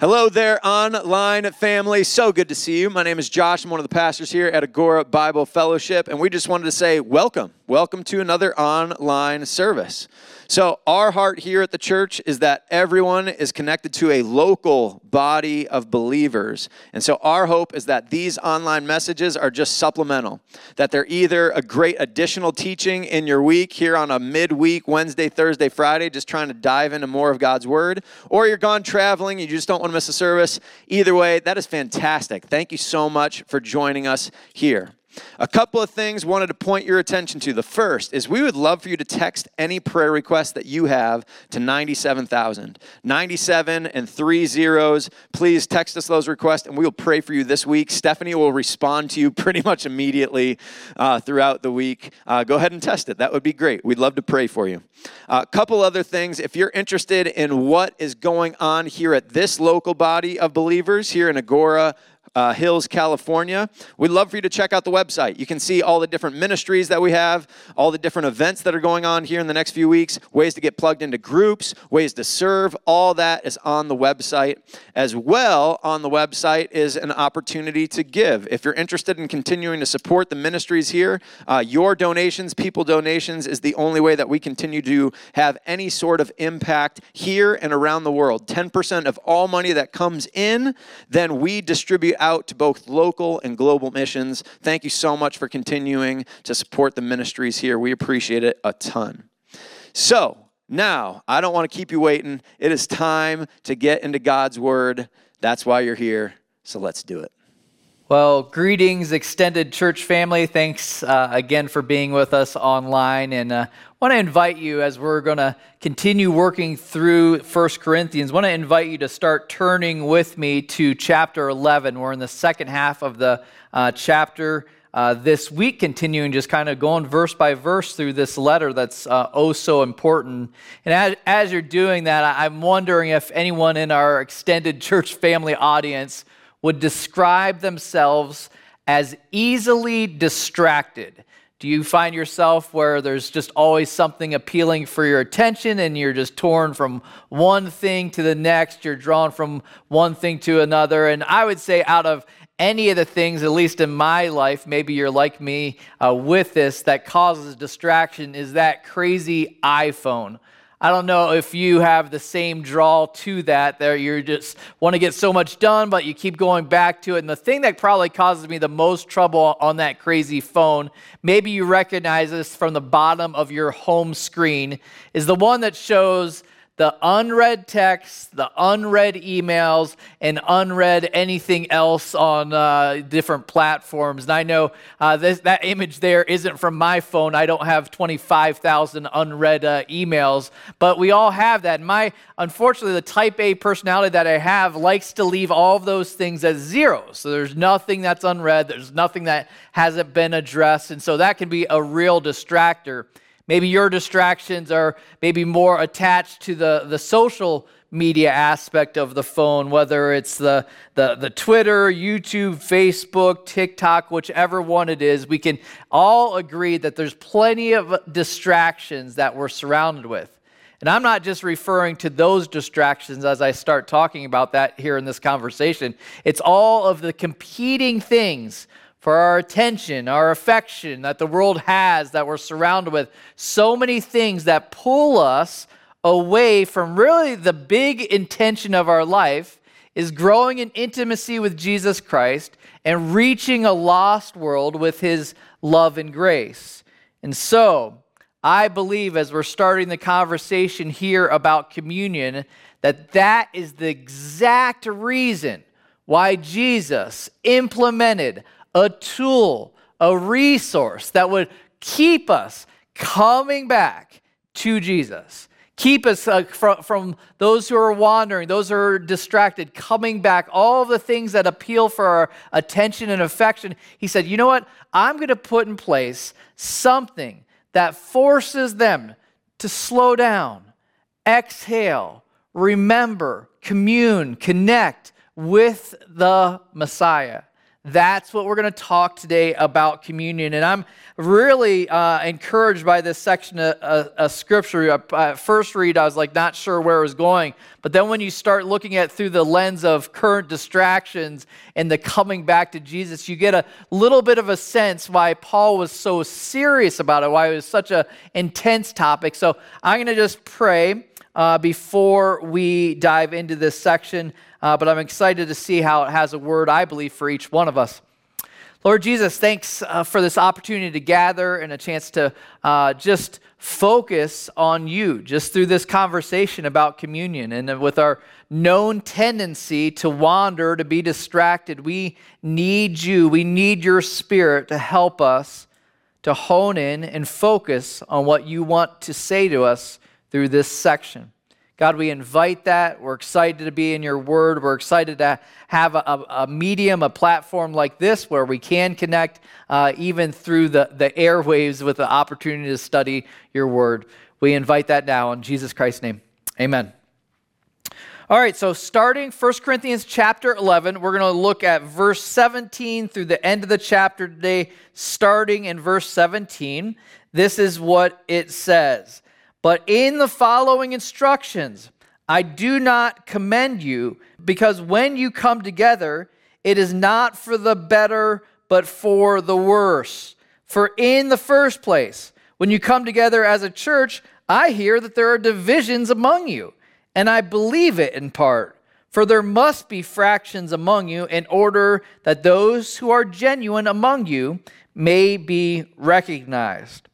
Hello there, online family. So good to see you. My name is Josh. I'm one of the pastors here at Agoura Bible Fellowship, and we just wanted to say welcome. Welcome to another online service. So, our heart here at the church is that everyone is connected to a local body of believers. And so, our hope is that these online messages are just supplemental, that they're either a great additional teaching in your week here on a midweek, Wednesday, Thursday, Friday, just trying to dive into more of God's Word, or you're gone traveling, you just don't want to miss a service. Either way, that is fantastic. Thank you so much for joining us here. A couple of things wanted to point your attention to. The first is we would love for you to text any prayer request that you have to 97,000. 97 and three zeros. Please text us those requests and we will pray for you this week. Stephanie will respond to you pretty much immediately uh, throughout the week. Uh, go ahead and test it. That would be great. We'd love to pray for you. A uh, couple other things. If you're interested in what is going on here at this local body of believers here in Agoura, uh, Hills, California. We'd love for you to check out the website. You can see all the different ministries that we have, all the different events that are going on here in the next few weeks, ways to get plugged into groups, ways to serve. All that is on the website. As well, on the website is an opportunity to give. If you're interested in continuing to support the ministries here, uh, your donations, people donations, is the only way that we continue to have any sort of impact here and around the world. 10% of all money that comes in, then we distribute out to both local and global missions. Thank you so much for continuing to support the ministries here. We appreciate it a ton. So, now, I don't want to keep you waiting. It is time to get into God's Word. That's why you're here. So let's do it. Well, greetings, extended church family. Thanks uh, again for being with us online. And uh, want to invite you as we're going to continue working through First Corinthians. I want to invite you to start turning with me to chapter 11. We're in the second half of the uh, chapter. Uh, this week, continuing just kind of going verse by verse through this letter that's uh, oh so important. And as, as you're doing that, I'm wondering if anyone in our extended church family audience would describe themselves as easily distracted. Do you find yourself where there's just always something appealing for your attention and you're just torn from one thing to the next? You're drawn from one thing to another. And I would say, out of any of the things, at least in my life, maybe you're like me uh, with this, that causes distraction is that crazy iPhone. I don't know if you have the same draw to that. that you just want to get so much done, but you keep going back to it. And the thing that probably causes me the most trouble on that crazy phone, maybe you recognize this from the bottom of your home screen, is the one that shows the unread texts, the unread emails, and unread anything else on uh, different platforms. And I know uh, this, that image there isn't from my phone. I don't have 25,000 unread uh, emails, but we all have that. My, unfortunately, the type A personality that I have likes to leave all of those things as zero. So there's nothing that's unread, there's nothing that hasn't been addressed. And so that can be a real distractor. Maybe your distractions are maybe more attached to the, the social media aspect of the phone, whether it's the, the, the Twitter, YouTube, Facebook, TikTok, whichever one it is. We can all agree that there's plenty of distractions that we're surrounded with. And I'm not just referring to those distractions as I start talking about that here in this conversation. It's all of the competing things for our attention, our affection that the world has, that we're surrounded with. So many things that pull us away from really the big intention of our life is growing in intimacy with Jesus Christ and reaching a lost world with his love and grace. And so, I believe as we're starting the conversation here about communion that that is the exact reason why Jesus implemented a tool, a resource that would keep us coming back to Jesus. Keep us uh, from, from those who are wandering, those who are distracted, coming back, all the things that appeal for our attention and affection. He said, You know what? I'm going to put in place something that forces them to slow down, exhale, remember, commune, connect with the Messiah. That's what we're going to talk today about communion. And I'm really uh, encouraged by this section of, of, of scripture. At first read, I was like not sure where it was going. But then when you start looking at through the lens of current distractions and the coming back to Jesus, you get a little bit of a sense why Paul was so serious about it, why it was such an intense topic. So I'm going to just pray uh, before we dive into this section uh, but I'm excited to see how it has a word, I believe, for each one of us. Lord Jesus, thanks uh, for this opportunity to gather and a chance to uh, just focus on you, just through this conversation about communion. And with our known tendency to wander, to be distracted, we need you. We need your spirit to help us to hone in and focus on what you want to say to us through this section. God, we invite that. We're excited to be in your word. We're excited to have a, a medium, a platform like this where we can connect uh, even through the, the airwaves with the opportunity to study your word. We invite that now in Jesus Christ's name. Amen. All right, so starting 1 Corinthians chapter 11, we're going to look at verse 17 through the end of the chapter today, starting in verse 17. This is what it says. But in the following instructions, I do not commend you, because when you come together, it is not for the better, but for the worse. For in the first place, when you come together as a church, I hear that there are divisions among you, and I believe it in part. For there must be fractions among you in order that those who are genuine among you may be recognized.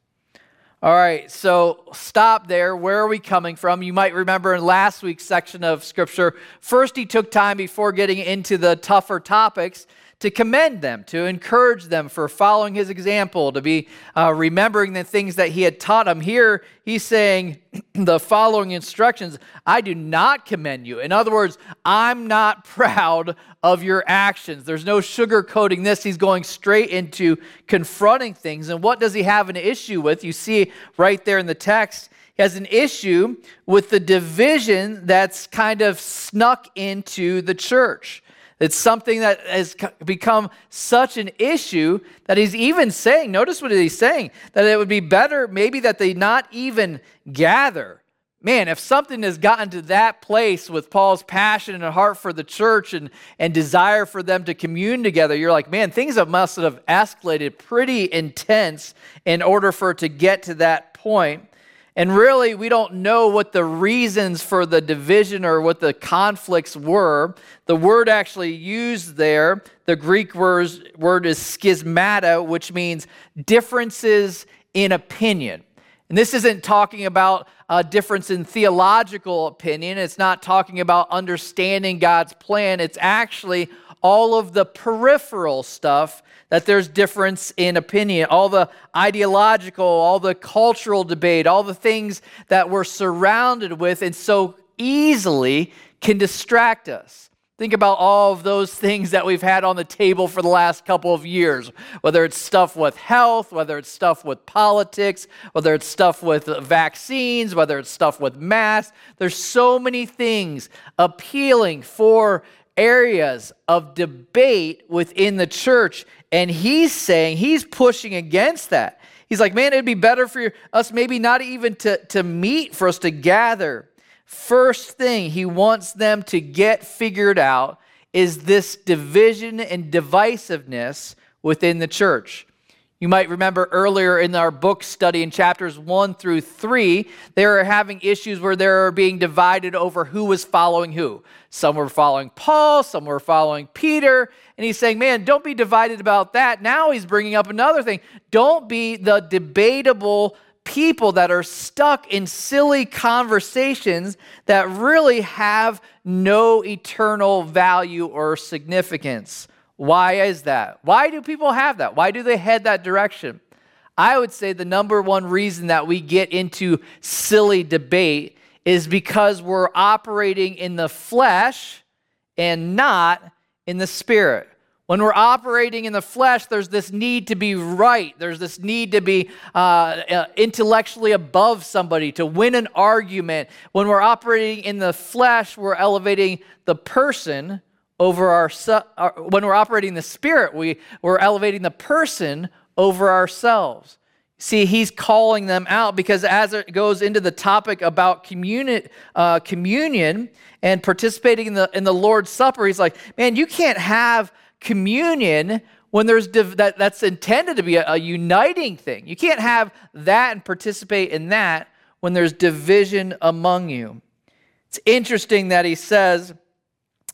All right, so stop there. Where are we coming from? You might remember in last week's section of scripture, first he took time before getting into the tougher topics to commend them, to encourage them for following his example, to be uh, remembering the things that he had taught them. Here, he's saying the following instructions I do not commend you. In other words, I'm not proud of your actions. There's no sugarcoating this. He's going straight into confronting things. And what does he have an issue with? You see right there in the text. He has an issue with the division that's kind of snuck into the church. It's something that has become such an issue that he's even saying, notice what he's saying, that it would be better maybe that they not even gather. Man, if something has gotten to that place with Paul's passion and heart for the church and, and desire for them to commune together, you're like, man, things have must have escalated pretty intense in order for it to get to that point. And really, we don't know what the reasons for the division or what the conflicts were. The word actually used there, the Greek word, word is schismata, which means differences in opinion. And this isn't talking about a difference in theological opinion. It's not talking about understanding God's plan. It's actually all of the peripheral stuff that there's difference in opinion, all the ideological, all the cultural debate, all the things that we're surrounded with and so easily can distract us. Think about all of those things that we've had on the table for the last couple of years, whether it's stuff with health, whether it's stuff with politics, whether it's stuff with vaccines, whether it's stuff with masks. There's so many things appealing for areas of debate within the church. And he's saying, he's pushing against that. He's like, man, it'd be better for us maybe not even to, to meet, for us to gather. First thing he wants them to get figured out is this division and divisiveness within the church. You might remember earlier in our book study in chapters one through three, they were having issues where they were being divided over who was following who. Some were following Paul, some were following Peter. And he's saying, man, don't be divided about that. Now he's bringing up another thing. Don't be the debatable people that are stuck in silly conversations that really have no eternal value or significance. Why is that? Why do people have that? Why do they head that direction? I would say the number one reason that we get into silly debate is because we're operating in the flesh and not in the spirit. When we're operating in the flesh, there's this need to be right. There's this need to be uh, uh, intellectually above somebody, to win an argument. When we're operating in the flesh, we're elevating the person over our, our when we're operating the spirit, we, we're elevating the person over ourselves. See, he's calling them out because as it goes into the topic about communi- uh, communion and participating in the, in the Lord's Supper, he's like, man, you can't have communion when there's div- that, that's intended to be a, a uniting thing. You can't have that and participate in that when there's division among you. It's interesting that he says,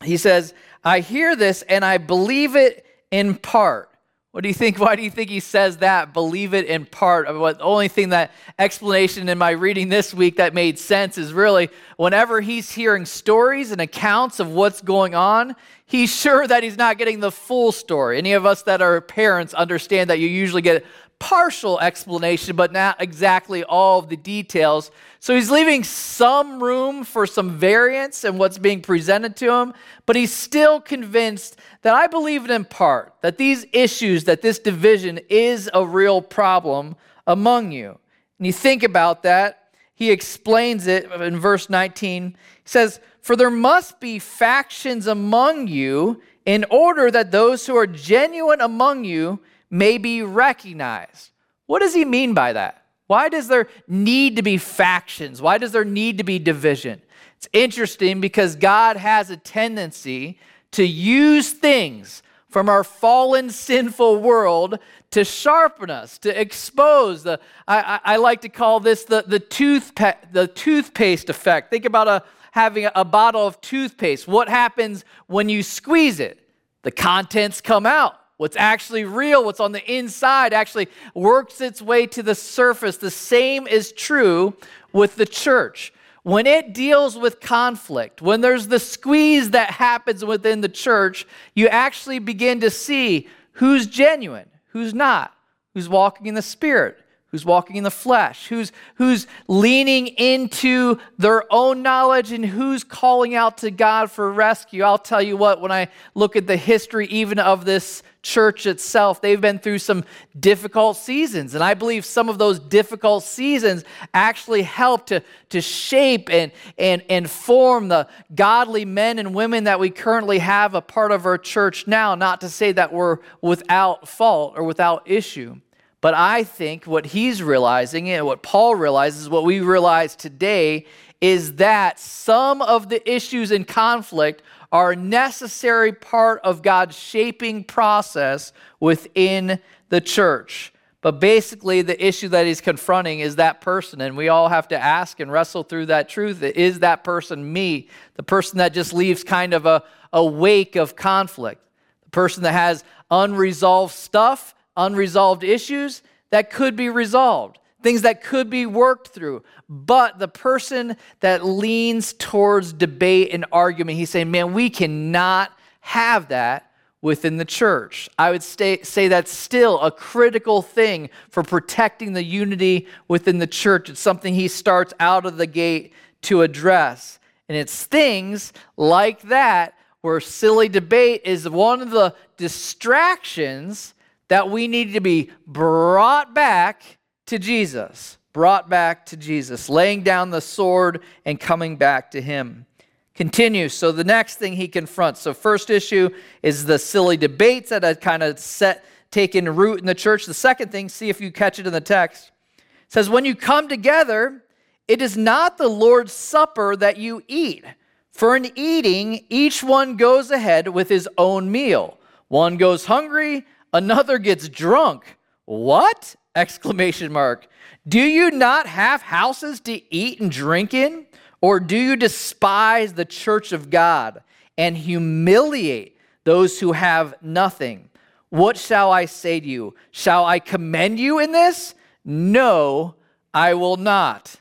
he says, I hear this and I believe it in part. What do you think? Why do you think he says that? Believe it in part. What the only thing that explanation in my reading this week that made sense is really whenever he's hearing stories and accounts of what's going on, he's sure that he's not getting the full story. Any of us that are parents understand that you usually get partial explanation, but not exactly all of the details. So he's leaving some room for some variance in what's being presented to him, but he's still convinced that I believe it in part, that these issues, that this division is a real problem among you. And you think about that, he explains it in verse 19. He says, For there must be factions among you in order that those who are genuine among you may be recognized. What does he mean by that? Why does there need to be factions? Why does there need to be division? It's interesting because God has a tendency to use things from our fallen, sinful world to sharpen us, to expose the. I, I, I like to call this the the toothpaste the toothpaste effect. Think about a having a, a bottle of toothpaste. What happens when you squeeze it? The contents come out. What's actually real, what's on the inside, actually works its way to the surface. The same is true with the church. When it deals with conflict, when there's the squeeze that happens within the church, you actually begin to see who's genuine, who's not, who's walking in the Spirit, who's walking in the flesh, who's, who's leaning into their own knowledge, and who's calling out to God for rescue. I'll tell you what, when I look at the history even of this church itself, they've been through some difficult seasons. And I believe some of those difficult seasons actually help to, to shape and, and, and form the godly men and women that we currently have a part of our church now. Not to say that we're without fault or without issue. But I think what he's realizing and what Paul realizes, what we realize today, is that some of the issues in conflict are a necessary part of God's shaping process within the church. But basically, the issue that he's confronting is that person, and we all have to ask and wrestle through that truth. Is that person me? The person that just leaves kind of a, a wake of conflict, the person that has unresolved stuff unresolved issues that could be resolved, things that could be worked through. But the person that leans towards debate and argument, he's saying, man, we cannot have that within the church. I would stay, say that's still a critical thing for protecting the unity within the church. It's something he starts out of the gate to address. And it's things like that where silly debate is one of the distractions that we need to be brought back to Jesus, brought back to Jesus, laying down the sword and coming back to Him. Continues. So the next thing he confronts. So first issue is the silly debates that had kind of set taken root in the church. The second thing, see if you catch it in the text, says when you come together, it is not the Lord's supper that you eat. For in eating, each one goes ahead with his own meal. One goes hungry, Another gets drunk. What? Exclamation mark. Do you not have houses to eat and drink in? Or do you despise the church of God and humiliate those who have nothing? What shall I say to you? Shall I commend you in this? No, I will not.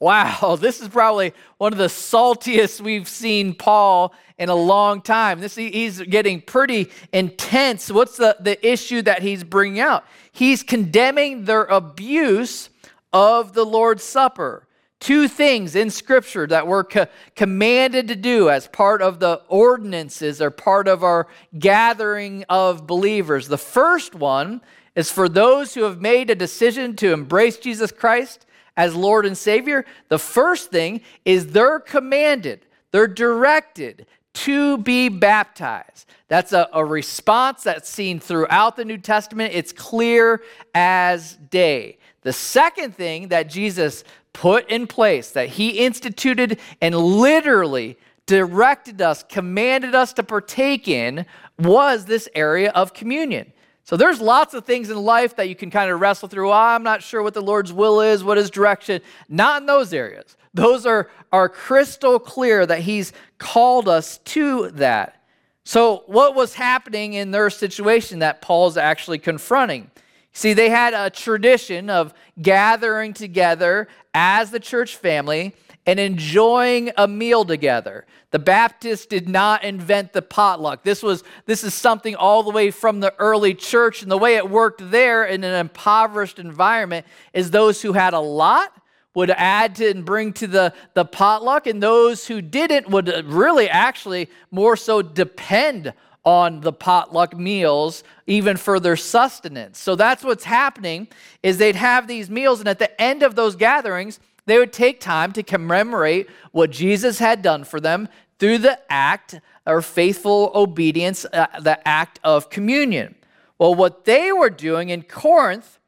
Wow, this is probably one of the saltiest we've seen Paul in a long time. This he's getting pretty intense. What's the, the issue that he's bringing out? He's condemning their abuse of the Lord's Supper. Two things in Scripture that we're co- commanded to do as part of the ordinances or part of our gathering of believers. The first one is for those who have made a decision to embrace Jesus Christ as Lord and Savior. The first thing is they're commanded, they're directed to be baptized. That's a, a response that's seen throughout the New Testament. It's clear as day. The second thing that Jesus put in place, that he instituted and literally directed us, commanded us to partake in, was this area of communion. So there's lots of things in life that you can kind of wrestle through. Oh, I'm not sure what the Lord's will is, what his direction. Not in those areas. Those are, are crystal clear that he's called us to that. So, what was happening in their situation that Paul's actually confronting? See, they had a tradition of gathering together as the church family and enjoying a meal together. The Baptists did not invent the potluck. This was this is something all the way from the early church and the way it worked there in an impoverished environment is those who had a lot would add to and bring to the, the potluck, and those who didn't would really actually more so depend on the potluck meals even for their sustenance. So that's what's happening is they'd have these meals and at the end of those gatherings they would take time to commemorate what Jesus had done for them through the act or faithful obedience, uh, the act of communion. Well, what they were doing in Corinth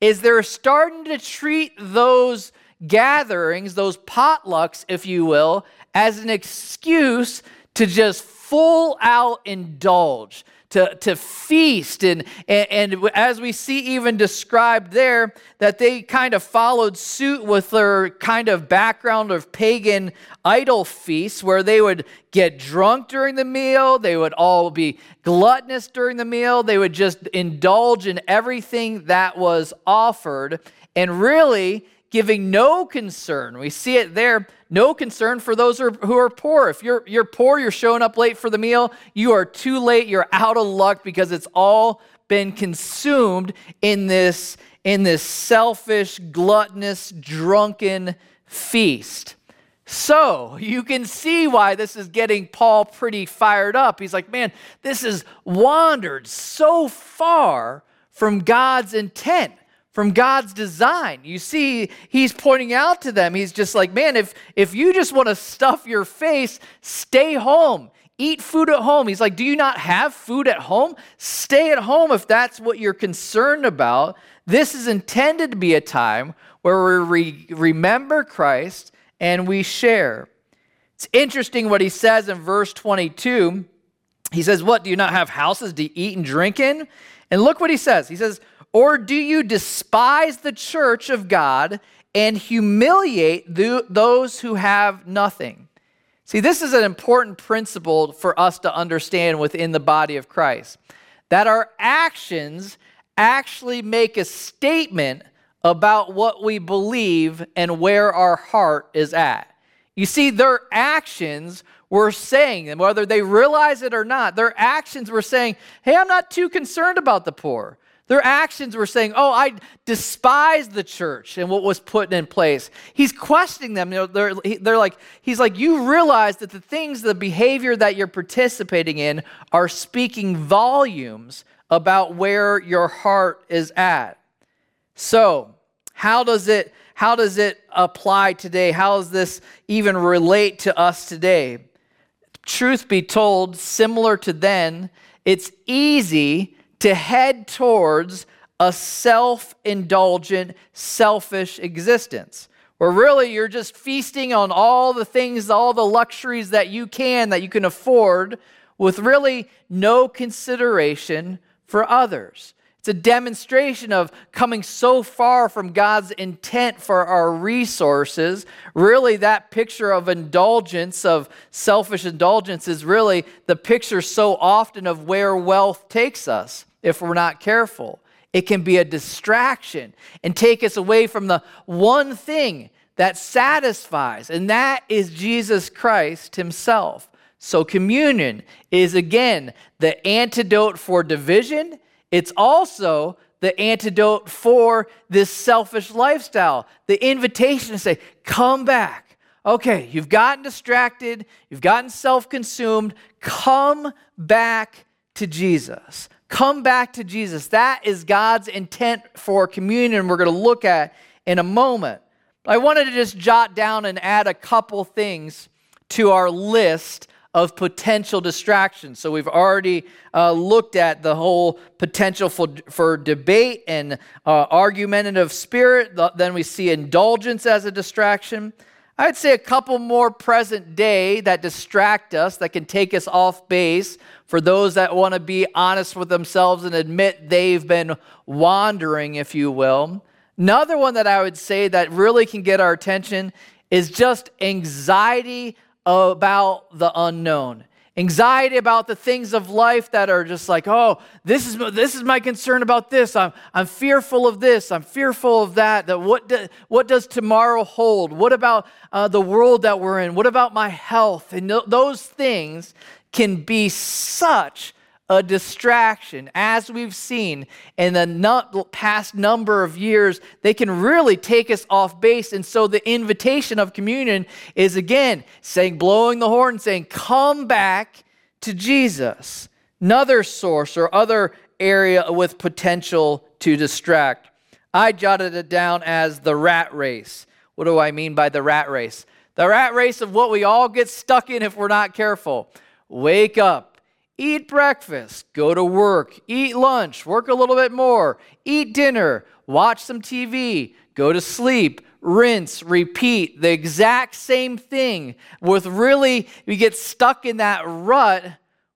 is they're starting to treat those gatherings, those potlucks, if you will, as an excuse to just full out indulge, to, to feast. And, and, and, as we see even described there, that they kind of followed suit with their kind of background of pagan idol feasts, where they would get drunk during the meal, they would all be gluttonous during the meal, they would just indulge in everything that was offered. And really, giving no concern. We see it there, no concern for those who are poor. If you're, you're poor, you're showing up late for the meal, you are too late, you're out of luck because it's all been consumed in this, in this selfish, gluttonous, drunken feast. So you can see why this is getting Paul pretty fired up. He's like, man, this has wandered so far from God's intent from God's design. You see, he's pointing out to them, he's just like, man, if, if you just want to stuff your face, stay home. Eat food at home. He's like, Do you not have food at home? Stay at home if that's what you're concerned about. This is intended to be a time where we remember Christ and we share. It's interesting what he says in verse 22. He says, What? Do you not have houses to eat and drink in? And look what he says. He says, or do you despise the church of God and humiliate those who have nothing? See, this is an important principle for us to understand within the body of Christ that our actions actually make a statement about what we believe and where our heart is at. You see, their actions were saying, and whether they realize it or not, their actions were saying, Hey, I'm not too concerned about the poor. Their actions were saying, Oh, I despise the church and what was put in place. He's questioning them. You know, they're, they're like, He's like, You realize that the things, the behavior that you're participating in are speaking volumes about where your heart is at. So, how does it how does it apply today? How does this even relate to us today? Truth be told, similar to then, it's easy to head towards a self indulgent, selfish existence where really you're just feasting on all the things, all the luxuries that you can, that you can afford, with really no consideration for others. It's a demonstration of coming so far from God's intent for our resources. Really, that picture of indulgence, of selfish indulgence, is really the picture so often of where wealth takes us if we're not careful. It can be a distraction and take us away from the one thing that satisfies, and that is Jesus Christ Himself. So, communion is again the antidote for division, it's also the antidote for this selfish lifestyle. The invitation to say, Come back. Okay, you've gotten distracted, you've gotten self consumed. Come back to Jesus. Come back to Jesus. That is God's intent for communion, we're going to look at in a moment. I wanted to just jot down and add a couple things to our list of potential distractions. So we've already uh, looked at the whole potential for, for debate and uh, argumentative spirit. Then we see indulgence as a distraction. I'd say a couple more present day that distract us, that can take us off base for those that want to be honest with themselves and admit they've been wandering, if you will. Another one that I would say that really can get our attention is just anxiety about the unknown. Anxiety about the things of life that are just like, oh, this is, this is my concern about this. I'm, I'm fearful of this. I'm fearful of that. That what, do, what does tomorrow hold? What about uh, the world that we're in? What about my health? And th- those things can be such a distraction. As we've seen in the past number of years, they can really take us off base. And so the invitation of communion is again saying, blowing the horn, saying, come back to Jesus. Another source or other area with potential to distract. I jotted it down as the rat race. What do I mean by the rat race? The rat race of what we all get stuck in if we're not careful. Wake up, eat breakfast, go to work, eat lunch, work a little bit more, eat dinner, watch some TV, go to sleep, rinse, repeat, the exact same thing. With really, we get stuck in that rut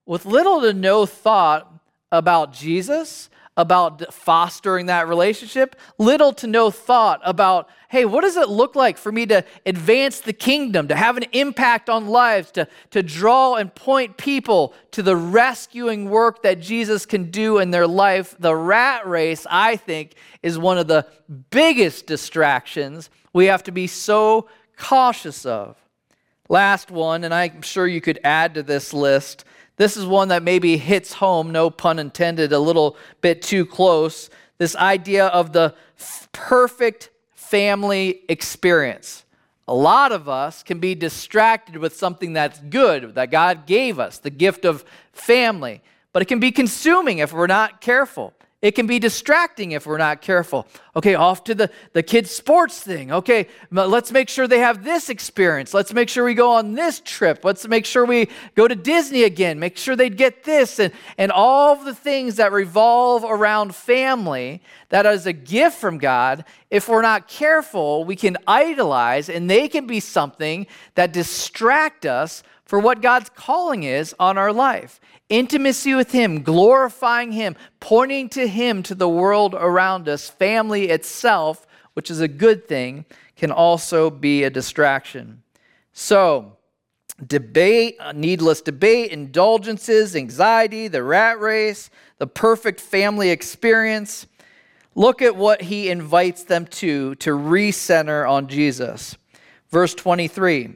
with little to no thought about Jesus, about fostering that relationship, little to no thought about, hey, what does it look like for me to advance the kingdom, to have an impact on lives, to, to draw and point people to the rescuing work that Jesus can do in their life? The rat race, I think, is one of the biggest distractions we have to be so cautious of. Last one, and I'm sure you could add to this list this is one that maybe hits home, no pun intended, a little bit too close. This idea of the perfect family experience. A lot of us can be distracted with something that's good, that God gave us, the gift of family, but it can be consuming if we're not careful. It can be distracting if we're not careful. Okay, off to the, the kids' sports thing. Okay, let's make sure they have this experience. Let's make sure we go on this trip. Let's make sure we go to Disney again. Make sure they get this and, and all the things that revolve around family that is a gift from God. If we're not careful, we can idolize and they can be something that distract us for what God's calling is on our life intimacy with Him, glorifying Him, pointing to Him to the world around us, family itself, which is a good thing, can also be a distraction. So, debate, uh, needless debate, indulgences, anxiety, the rat race, the perfect family experience. Look at what he invites them to to recenter on Jesus. Verse 23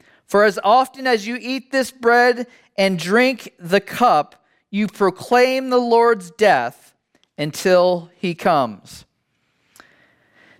For as often as you eat this bread and drink the cup, you proclaim the Lord's death until he comes.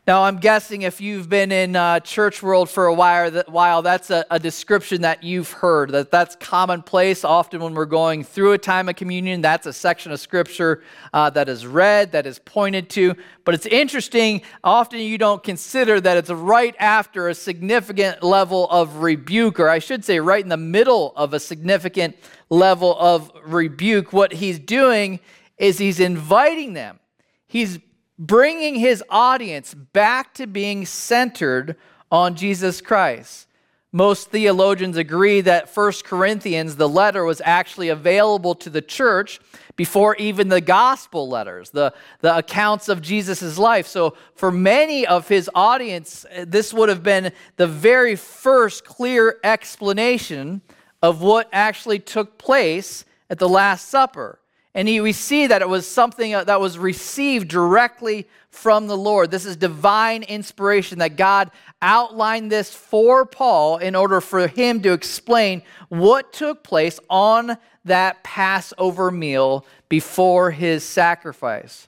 Now, I'm guessing if you've been in uh, church world for a while, that, while that's a, a, description that you've heard. That that's commonplace. Often when we're going through a time of communion, that's a section of scripture uh, that is read, that is pointed to. But it's interesting. Often you don't consider that it's right after a significant level of rebuke, or I should say, right in the middle of a significant level of rebuke. What he's doing is he's inviting them. He's bringing his audience back to being centered on Jesus Christ. Most theologians agree that First Corinthians, the letter, was actually available to the church before even the gospel letters, the, the accounts of Jesus' life. So, for many of his audience, uh, this would have been the very first clear explanation of what actually took place at the Last Supper. And he, we see that it was something uh, that was received directly from the Lord. This is divine inspiration that God outlined this for Paul in order for him to explain what took place on that Passover meal before his sacrifice.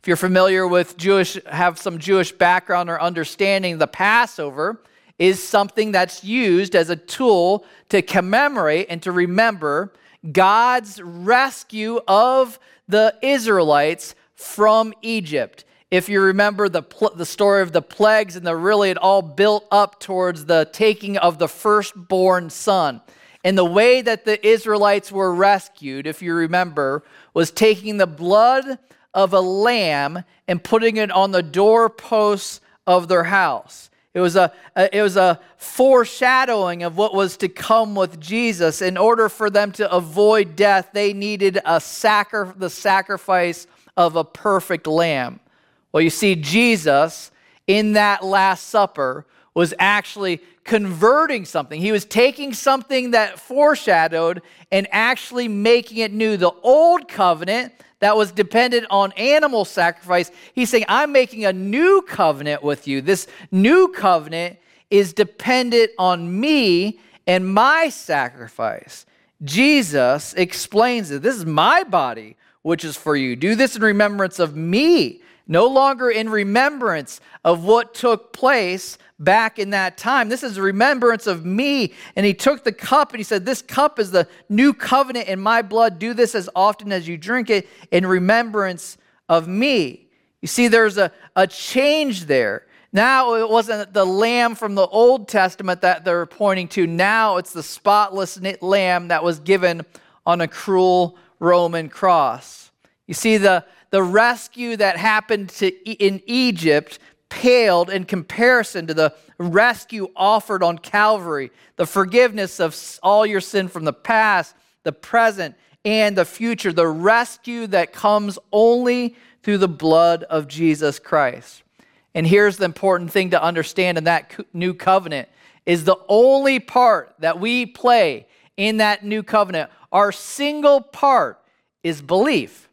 If you're familiar with Jewish, have some Jewish background or understanding, the Passover is something that's used as a tool to commemorate and to remember God's rescue of the Israelites from Egypt. If you remember the, pl- the story of the plagues and the really it all built up towards the taking of the firstborn son. And the way that the Israelites were rescued, if you remember, was taking the blood of a lamb and putting it on the doorposts of their house. It was a, it was a foreshadowing of what was to come with Jesus. In order for them to avoid death, they needed a sacri- the sacrifice of a perfect lamb. Well, you see, Jesus in that Last Supper was actually converting something. He was taking something that foreshadowed and actually making it new. The old covenant that was dependent on animal sacrifice, he's saying, I'm making a new covenant with you. This new covenant is dependent on me and my sacrifice. Jesus explains it. This is my body, which is for you. Do this in remembrance of me, no longer in remembrance of what took place back in that time. This is remembrance of me. And he took the cup and he said, This cup is the new covenant in my blood. Do this as often as you drink it in remembrance of me. You see, there's a, a change there. Now it wasn't the lamb from the Old Testament that they're pointing to. Now it's the spotless lamb that was given on a cruel Roman cross. You see, the, the rescue that happened to, in Egypt paled in comparison to the rescue offered on Calvary, the forgiveness of all your sin from the past, the present, and the future, the rescue that comes only through the blood of Jesus Christ. And here's the important thing to understand in that new covenant is the only part that we play in that new covenant, our single part is belief.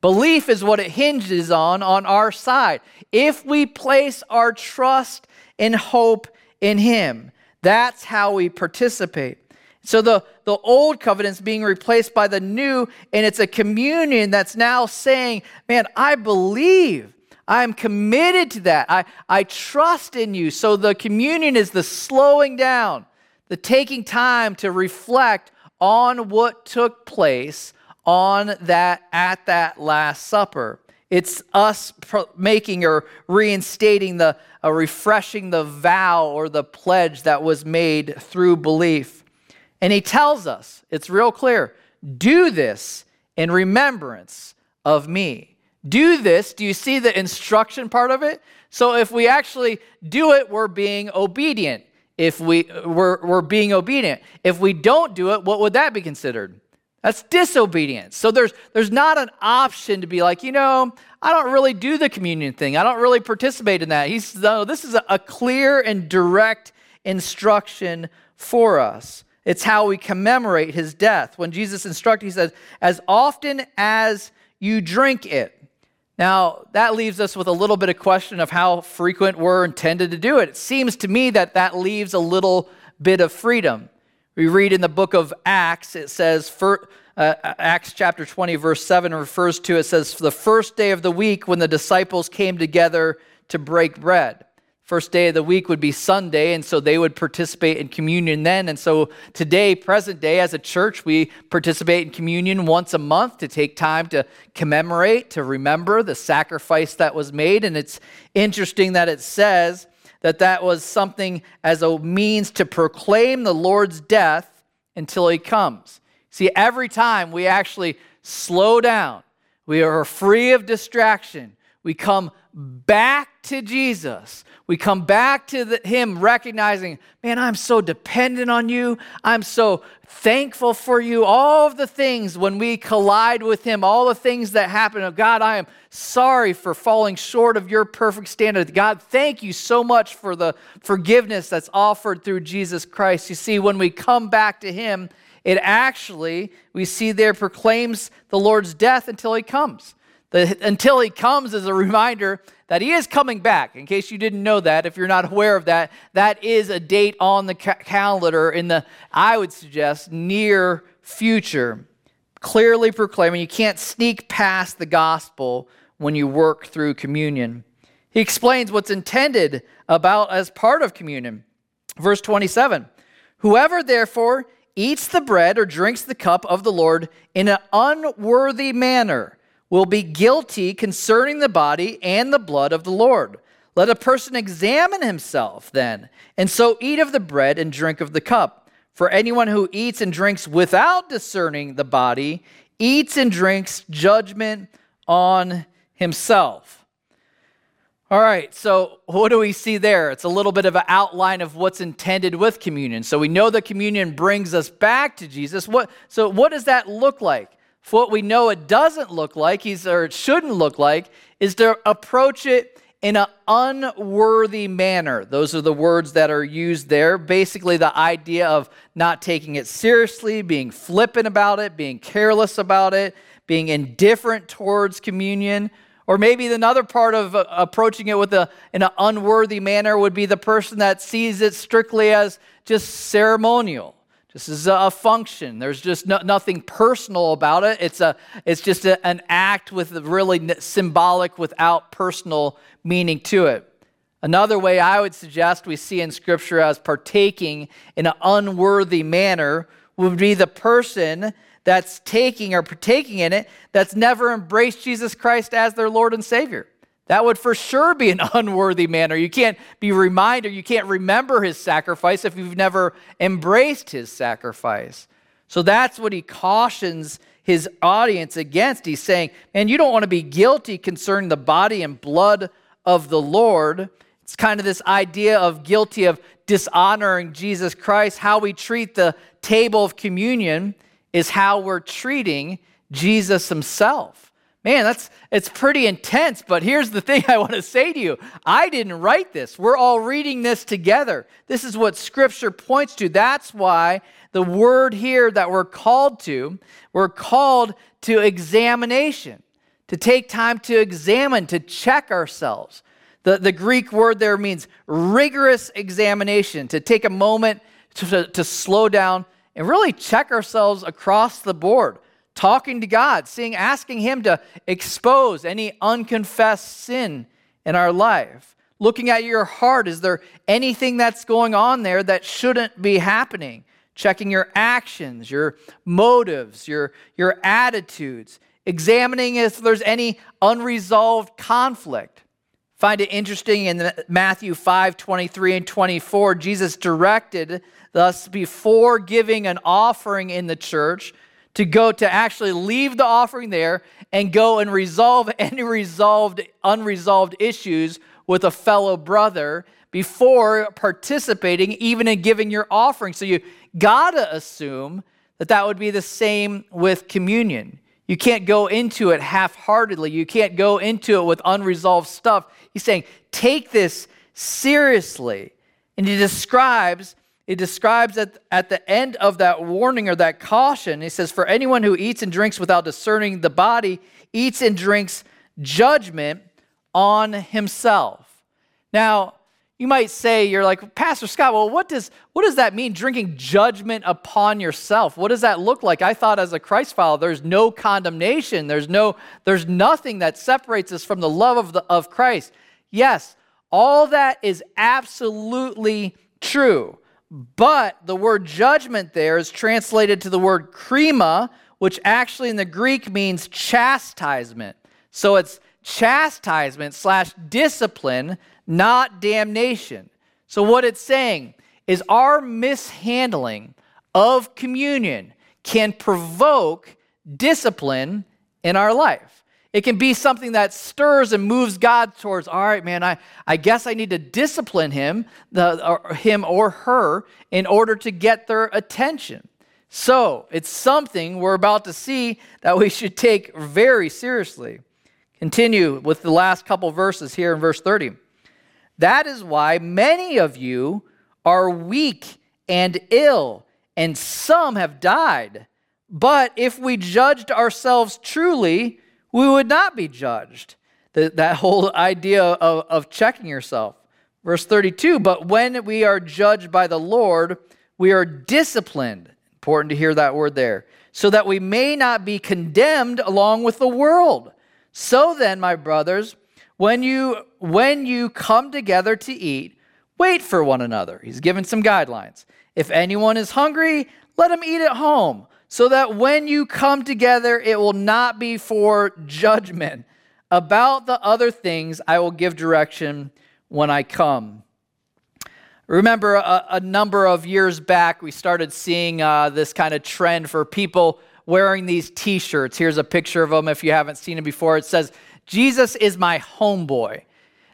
Belief is what it hinges on on our side. If we place our trust and hope in Him, that's how we participate. So the, the old covenant's being replaced by the new, and it's a communion that's now saying, Man, I believe. I'm committed to that. I, I trust in you. So the communion is the slowing down, the taking time to reflect on what took place on that at that last supper. It's us making or reinstating the uh, refreshing the vow or the pledge that was made through belief. And he tells us it's real clear do this in remembrance of me. Do this do you see the instruction part of it? So if we actually do it we're being obedient. If we we're, we're being obedient. If we don't do it what would that be considered that's disobedience. So there's, there's not an option to be like, you know, I don't really do the communion thing. I don't really participate in that. He's, no, this is a, a clear and direct instruction for us. It's how we commemorate his death. When Jesus instructed, he says, as often as you drink it. Now, that leaves us with a little bit of question of how frequent we're intended to do it. It seems to me that that leaves a little bit of freedom. We read in the book of Acts, it says, for, uh, Acts chapter 20, verse 7 refers to it says, the first day of the week when the disciples came together to break bread. First day of the week would be Sunday, and so they would participate in communion then. And so today, present day, as a church, we participate in communion once a month to take time to commemorate, to remember the sacrifice that was made. And it's interesting that it says, that that was something as a means to proclaim the Lord's death until he comes. See, every time we actually slow down, we are free of distraction, we come back to Jesus. We come back to the, Him recognizing, man, I'm so dependent on you. I'm so thankful for you. All of the things when we collide with Him, all the things that happen. Oh, God, I am sorry for falling short of your perfect standard. God, thank you so much for the forgiveness that's offered through Jesus Christ. You see, when we come back to Him, it actually, we see there, proclaims the Lord's death until he comes. The, until he comes is a reminder that he is coming back. In case you didn't know that, if you're not aware of that, that is a date on the ca- calendar in the, I would suggest, near future. Clearly proclaiming you can't sneak past the gospel when you work through communion. He explains what's intended about as part of communion. Verse 27 Whoever therefore eats the bread or drinks the cup of the Lord in an unworthy manner will be guilty concerning the body and the blood of the Lord. Let a person examine himself then, and so eat of the bread and drink of the cup. For anyone who eats and drinks without discerning the body eats and drinks judgment on himself. All right, so what do we see there? It's a little bit of an outline of what's intended with communion. So we know that communion brings us back to Jesus. What, so what does that look like? For what we know it doesn't look like, he's, or it shouldn't look like, is to approach it in an unworthy manner. Those are the words that are used there. Basically, the idea of not taking it seriously, being flippant about it, being careless about it, being indifferent towards communion or maybe another part of uh, approaching it with a, in an unworthy manner would be the person that sees it strictly as just ceremonial. This is a function. There's just no, nothing personal about it. It's, a, it's just a, an act with really symbolic without personal meaning to it. Another way I would suggest we see in Scripture as partaking in an unworthy manner would be the person that's taking or partaking in it that's never embraced Jesus Christ as their Lord and Savior. That would for sure be an unworthy manner. You can't be reminded, you can't remember his sacrifice if you've never embraced his sacrifice. So that's what he cautions his audience against. He's saying, man, you don't want to be guilty concerning the body and blood of the Lord. It's kind of this idea of guilty of dishonoring Jesus Christ, how we treat the table of communion is how we're treating Jesus himself. Man, that's it's pretty intense, but here's the thing I want to say to you. I didn't write this. We're all reading this together. This is what scripture points to. That's why the word here that we're called to, we're called to examination, to take time to examine, to check ourselves. The, the Greek word there means rigorous examination, to take a moment to, to, to slow down and really check ourselves across the board, talking to God, seeing, asking Him to expose any unconfessed sin in our life. Looking at your heart, is there anything that's going on there that shouldn't be happening? Checking your actions, your motives, your, your attitudes, examining if there's any unresolved conflict. Find it interesting in Matthew 5 23 and 24, Jesus directed Thus, before giving an offering in the church, to go to actually leave the offering there and go and resolve any resolved unresolved issues with a fellow brother before participating even in giving your offering. So you gotta assume that that would be the same with communion. You can't go into it half-heartedly. You can't go into it with unresolved stuff. He's saying take this seriously. And he describes it describes at, at the end of that warning or that caution, he says, For anyone who eats and drinks without discerning the body eats and drinks judgment on himself. Now, you might say, you're like, Pastor Scott, well, what does, what does that mean, drinking judgment upon yourself? What does that look like? I thought as a Christ follower, there's no condemnation. There's, no, there's nothing that separates us from the love of, the, of Christ. Yes, all that is absolutely true. But the word judgment there is translated to the word krima, which actually in the Greek means chastisement. So it's chastisement slash discipline, not damnation. So what it's saying is our mishandling of communion can provoke discipline in our life. It can be something that stirs and moves God towards, all right, man, I, I guess I need to discipline him, the, or him or her in order to get their attention. So it's something we're about to see that we should take very seriously. Continue with the last couple verses here in verse 30. That is why many of you are weak and ill, and some have died. But if we judged ourselves truly, we would not be judged. The, that whole idea of, of checking yourself. Verse 32 But when we are judged by the Lord, we are disciplined. Important to hear that word there. So that we may not be condemned along with the world. So then, my brothers, when you when you come together to eat, wait for one another. He's given some guidelines. If anyone is hungry, let him eat at home, so that when you come together, it will not be for judgment. About the other things, I will give direction when I come. Remember, a, a number of years back, we started seeing uh, this kind of trend for people wearing these t shirts. Here's a picture of them if you haven't seen it before. It says, Jesus is my homeboy.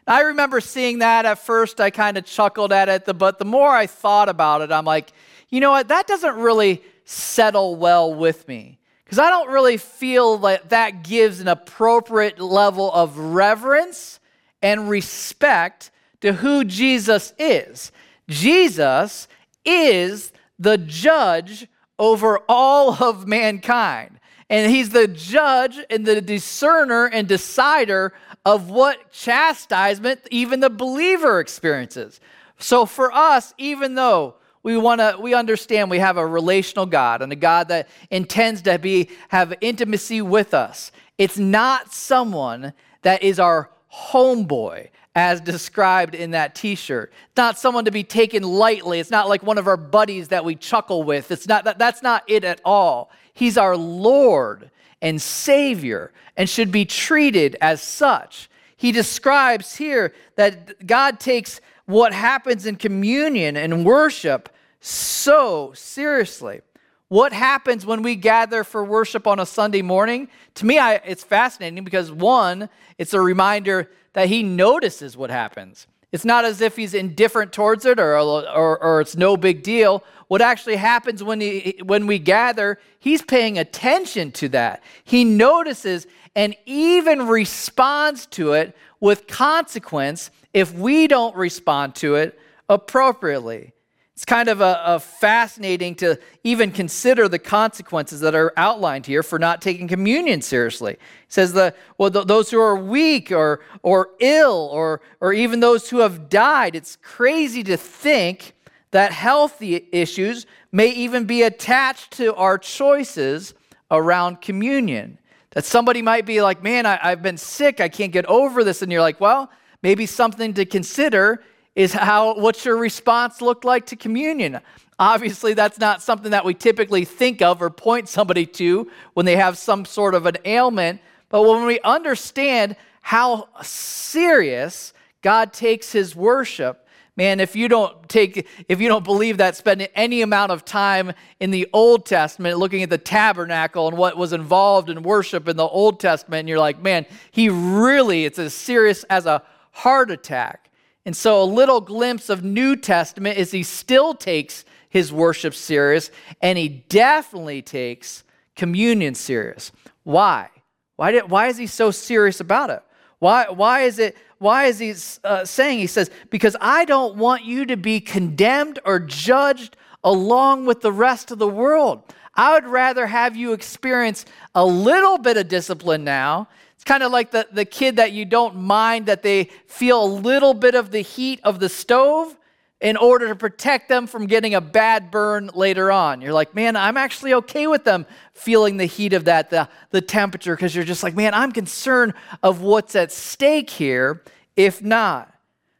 I remember seeing that at first, I kind of chuckled at it, but the more I thought about it, I'm like, you know what? That doesn't really settle well with me. Because I don't really feel that that gives an appropriate level of reverence and respect to who Jesus is. Jesus is the judge over all of mankind. And he's the judge and the discerner and decider of what chastisement even the believer experiences. So for us, even though we want to we understand we have a relational God and a God that intends to be have intimacy with us. It's not someone that is our homeboy as described in that t-shirt. It's not someone to be taken lightly. It's not like one of our buddies that we chuckle with. It's not that, that's not it at all. He's our Lord and Savior and should be treated as such. He describes here that God takes what happens in communion and worship so seriously. What happens when we gather for worship on a Sunday morning? To me, I, it's fascinating because one, it's a reminder that he notices what happens. It's not as if he's indifferent towards it or, or, or it's no big deal. What actually happens when, he, when we gather, he's paying attention to that. He notices and even responds to it with consequence if we don't respond to it appropriately. It's kind of a, a, fascinating to even consider the consequences that are outlined here for not taking communion seriously. He says the well, th- those who are weak or or ill or or even those who have died. It's crazy to think that healthy issues may even be attached to our choices around communion. That somebody might be like, "Man, I, I've been sick. I can't get over this," and you're like, "Well." Maybe something to consider is how what's your response look like to communion? Obviously, that's not something that we typically think of or point somebody to when they have some sort of an ailment. But when we understand how serious God takes his worship, man, if you don't take if you don't believe that spending any amount of time in the Old Testament looking at the tabernacle and what was involved in worship in the Old Testament, and you're like, man, he really it's as serious as a heart attack. And so, a little glimpse of New Testament is he still takes his worship serious, and he definitely takes communion serious. Why? Why, did, why is he so serious about it? Why, why is it? Why is he uh, saying? He says, because I don't want you to be condemned or judged along with the rest of the world. I would rather have you experience a little bit of discipline now kind of like the, the kid that you don't mind that they feel a little bit of the heat of the stove in order to protect them from getting a bad burn later on. You're like, man, I'm actually okay with them feeling the heat of that, the, the temperature, because you're just like, man, I'm concerned of what's at stake here, if not.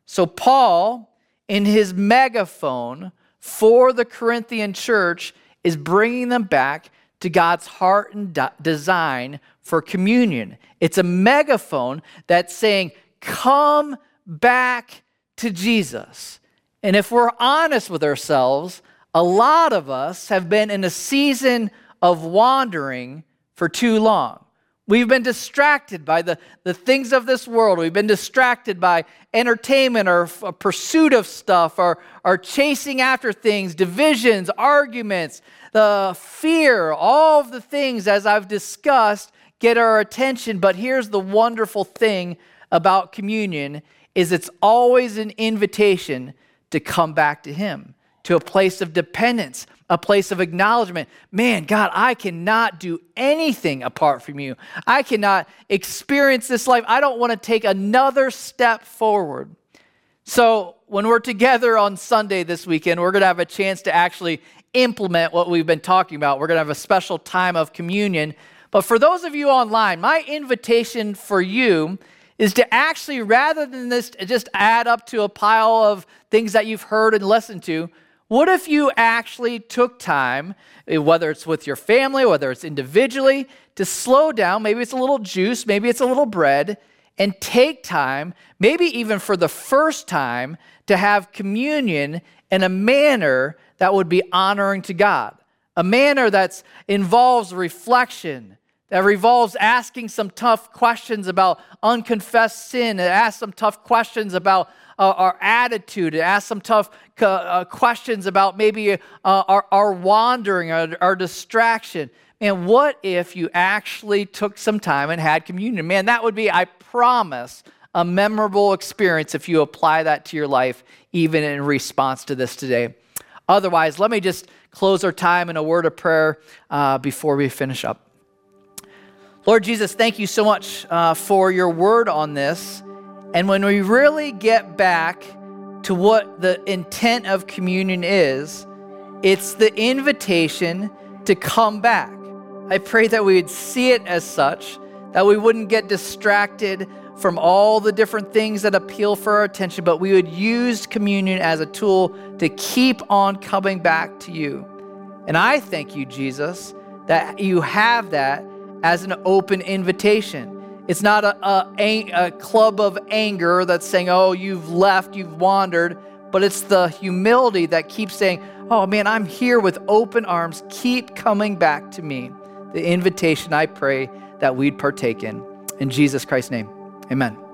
So, Paul, in his megaphone for the Corinthian church, is bringing them back to God's heart and de- design for communion. It's a megaphone that's saying, Come back to Jesus. And if we're honest with ourselves, a lot of us have been in a season of wandering for too long. We've been distracted by the, the things of this world. We've been distracted by entertainment or f- pursuit of stuff or, or chasing after things, divisions, arguments, the fear, all of the things, as I've discussed, get our attention. But here's the wonderful thing about communion is it's always an invitation to come back to him. to a place of dependence, a place of acknowledgement. Man, God, I cannot do anything apart from you. I cannot experience this life. I don't want to take another step forward. So, when we're together on Sunday this weekend, we're going to have a chance to actually implement what we've been talking about. We're going to have a special time of communion. But for those of you online, my invitation for you is to actually, rather than this just add up to a pile of things that you've heard and listened to, what if you actually took time, eh, whether it's with your family, whether it's individually, to slow down? Maybe it's a little juice, maybe it's a little bread, and take time, maybe even for the first time, to have communion in a manner that would be honoring to God, a manner that involves reflection, that revolves asking some tough questions about unconfessed sin, and ask some tough questions about uh, our attitude, and ask some tough uh, questions about maybe uh, our, our wandering, our, our distraction. And what if you actually took some time and had communion? Man, that would be, I promise, a memorable experience if you apply that to your life, even in response to this today. Otherwise, let me just close our time in a word of prayer uh, before we finish up. Lord Jesus, thank you so much uh, for your word on this. And when we really get back to what the intent of communion is, it's the invitation to come back. I pray that we would see it as such, that we wouldn't get distracted from all the different things that appeal for our attention, but we would use communion as a tool to keep on coming back to you. And I thank you, Jesus, that you have that as an open invitation. It's not a, a, a, club of anger that's saying, oh, you've left, you've wandered, but it's the humility that keeps saying, oh man, I'm here with open arms. Keep coming back to me. The invitation I pray that we'd partake in. In Jesus Christ's name. Amen.